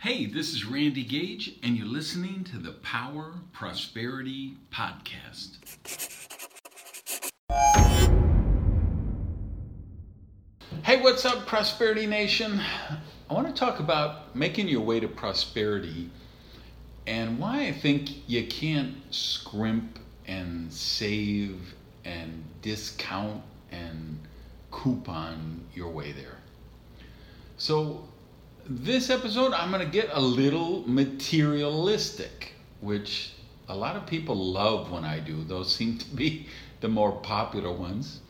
Hey, this is Randy Gage, and you're listening to the Power Prosperity Podcast. Hey, what's up, Prosperity Nation? I want to talk about making your way to prosperity and why I think you can't scrimp and save and discount and coupon your way there. So, this episode, I'm going to get a little materialistic, which a lot of people love when I do. Those seem to be the more popular ones.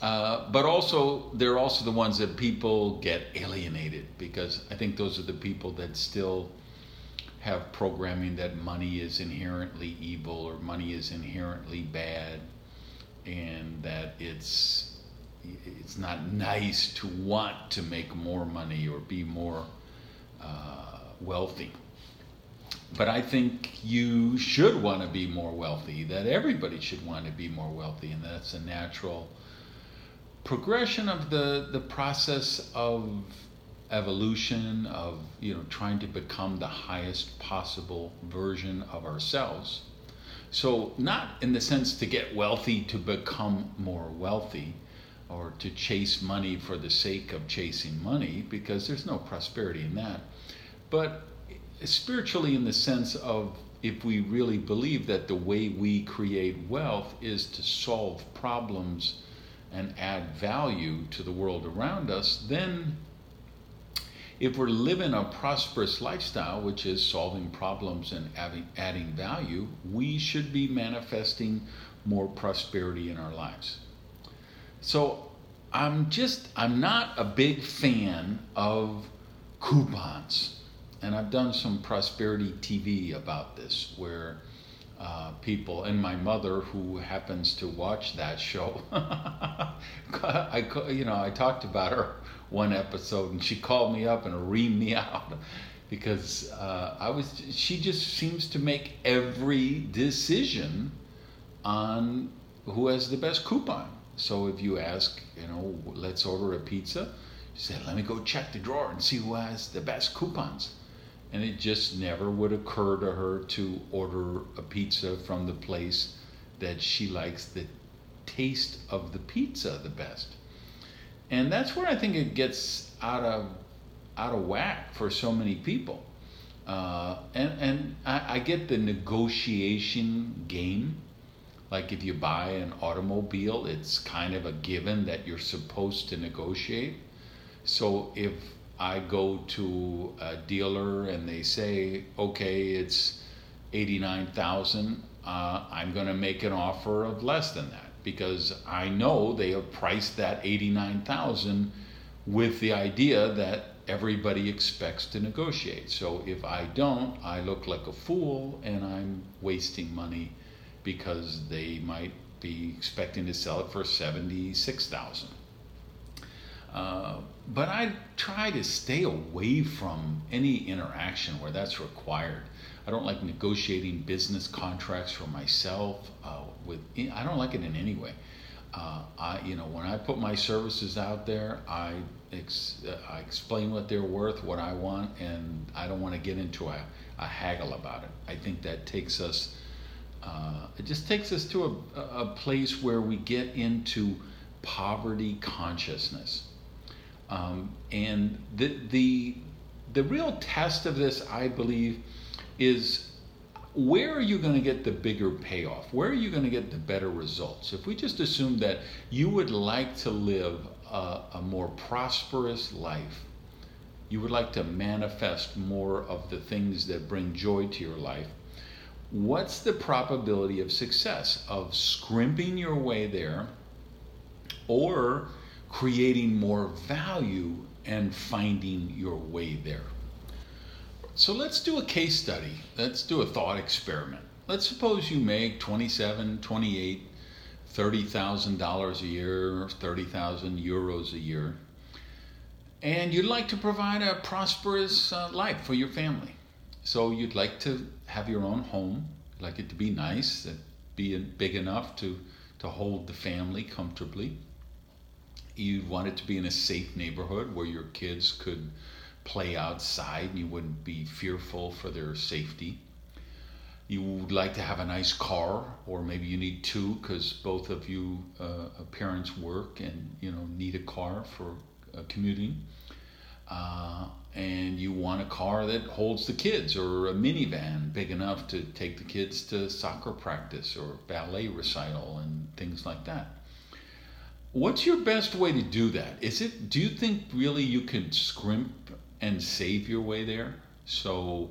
Uh, but also, they're also the ones that people get alienated because I think those are the people that still have programming that money is inherently evil or money is inherently bad and that it's it's not nice to want to make more money or be more uh, wealthy. But I think you should want to be more wealthy, that everybody should want to be more wealthy, and that's a natural progression of the, the process of evolution, of you know, trying to become the highest possible version of ourselves. So, not in the sense to get wealthy to become more wealthy, or to chase money for the sake of chasing money, because there's no prosperity in that. But spiritually, in the sense of if we really believe that the way we create wealth is to solve problems and add value to the world around us, then if we're living a prosperous lifestyle, which is solving problems and adding, adding value, we should be manifesting more prosperity in our lives. So I'm just, I'm not a big fan of coupons. And I've done some prosperity TV about this where uh, people, and my mother, who happens to watch that show, I, you know, I talked about her one episode and she called me up and reamed me out because uh, I was, she just seems to make every decision on who has the best coupon so if you ask, you know, let's order a pizza, she said, let me go check the drawer and see who has the best coupons. And it just never would occur to her to order a pizza from the place that she likes the taste of the pizza the best. And that's where I think it gets out of out of whack for so many people. Uh, and and I, I get the negotiation game like if you buy an automobile, it's kind of a given that you're supposed to negotiate. So if I go to a dealer and they say, okay, it's 89,000, uh, I'm going to make an offer of less than that because I know they have priced that 89,000 with the idea that everybody expects to negotiate. So if I don't, I look like a fool and I'm wasting money because they might be expecting to sell it for 76,000. Uh, but I try to stay away from any interaction where that's required. I don't like negotiating business contracts for myself. Uh, with I don't like it in any way. Uh, I, you know, when I put my services out there, I, ex, I explain what they're worth, what I want, and I don't want to get into a, a haggle about it. I think that takes us uh, it just takes us to a, a place where we get into poverty consciousness. Um, and the, the, the real test of this, I believe, is where are you going to get the bigger payoff? Where are you going to get the better results? If we just assume that you would like to live a, a more prosperous life, you would like to manifest more of the things that bring joy to your life, what's the probability of success of scrimping your way there or creating more value and finding your way there? So let's do a case study. Let's do a thought experiment. Let's suppose you make 27, 28, $30,000 a year, 30,000 euros a year, and you'd like to provide a prosperous uh, life for your family. So you'd like to have your own home, you'd like it to be nice, be big enough to, to hold the family comfortably. You want it to be in a safe neighborhood where your kids could play outside and you wouldn't be fearful for their safety. You would like to have a nice car, or maybe you need two because both of you uh, parents work and you know need a car for uh, commuting. Uh, and you want a car that holds the kids or a minivan big enough to take the kids to soccer practice or ballet recital and things like that. What's your best way to do that? Is it do you think really you can scrimp and save your way there? So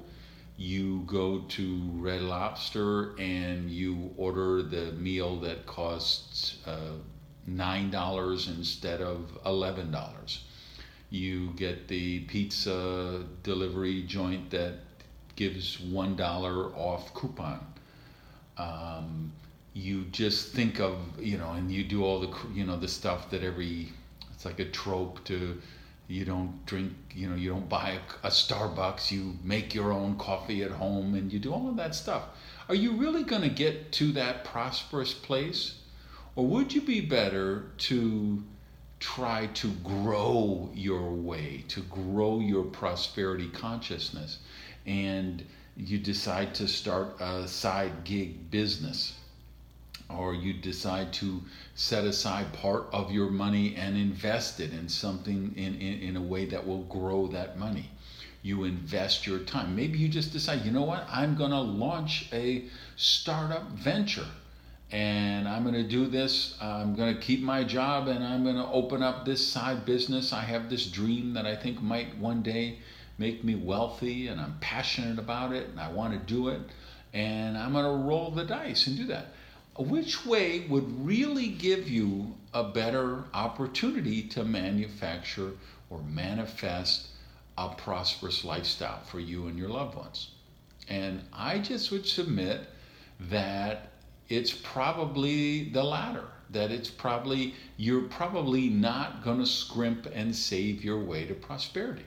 you go to Red Lobster and you order the meal that costs uh, $9 instead of $11 you get the pizza delivery joint that gives one dollar off coupon. Um, you just think of you know, and you do all the you know the stuff that every it's like a trope to you don't drink you know you don't buy a, a Starbucks you make your own coffee at home and you do all of that stuff. Are you really going to get to that prosperous place, or would you be better to try to grow your way, to grow your prosperity consciousness, and you decide to start a side gig business, or you decide to set aside part of your money and invest it in something in, in, in a way that will grow that money. You invest your time. Maybe you just decide, you know what, I'm going to launch a startup venture and I'm going to do this. I'm going to keep my job and I'm going to open up this side business. I have this dream that I think might one day make me wealthy and I'm passionate about it and I want to do it. And I'm going to roll the dice and do that. Which way would really give you a better opportunity to manufacture or manifest a prosperous lifestyle for you and your loved ones? And I just would submit that it's probably the latter that it's probably you're probably not going to scrimp and save your way to prosperity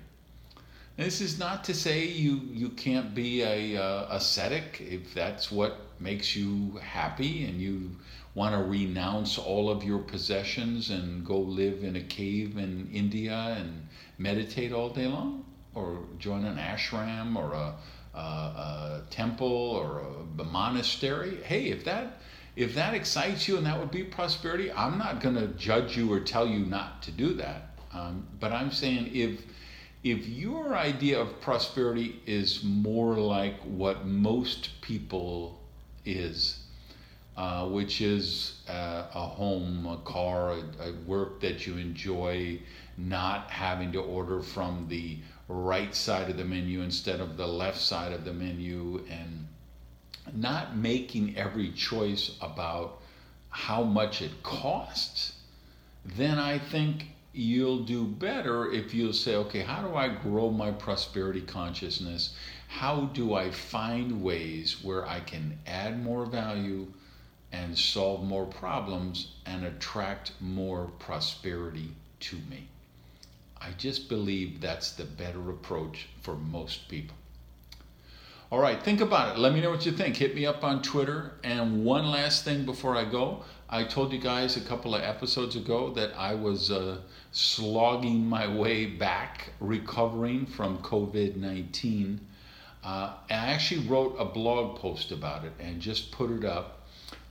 this is not to say you you can't be a uh, ascetic if that's what makes you happy and you want to renounce all of your possessions and go live in a cave in India and meditate all day long or join an ashram or a a, a temple or a, a monastery. Hey, if that if that excites you and that would be prosperity, I'm not going to judge you or tell you not to do that. Um, but I'm saying if if your idea of prosperity is more like what most people is, uh, which is uh, a home, a car, a, a, work that you enjoy, not having to order from the right side of the menu instead of the left side of the menu and not making every choice about how much it costs, then I think you'll do better if you'll say, okay, how do I grow my prosperity consciousness? How do I find ways where I can add more value and solve more problems and attract more prosperity to me? I just believe that's the better approach for most people. All right, think about it. Let me know what you think. Hit me up on Twitter. And one last thing before I go I told you guys a couple of episodes ago that I was uh, slogging my way back, recovering from COVID 19. Uh, I actually wrote a blog post about it and just put it up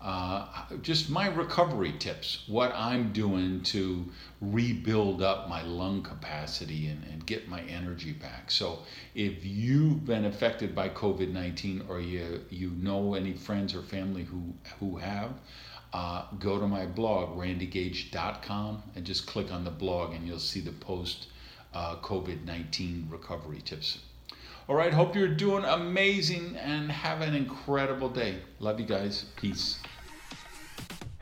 uh, just my recovery tips, what I'm doing to rebuild up my lung capacity and, and get my energy back. So, if you've been affected by COVID 19 or you, you know any friends or family who, who have, uh, go to my blog, randygage.com, and just click on the blog, and you'll see the post uh, COVID 19 recovery tips. All right, hope you're doing amazing and have an incredible day. Love you guys. Peace.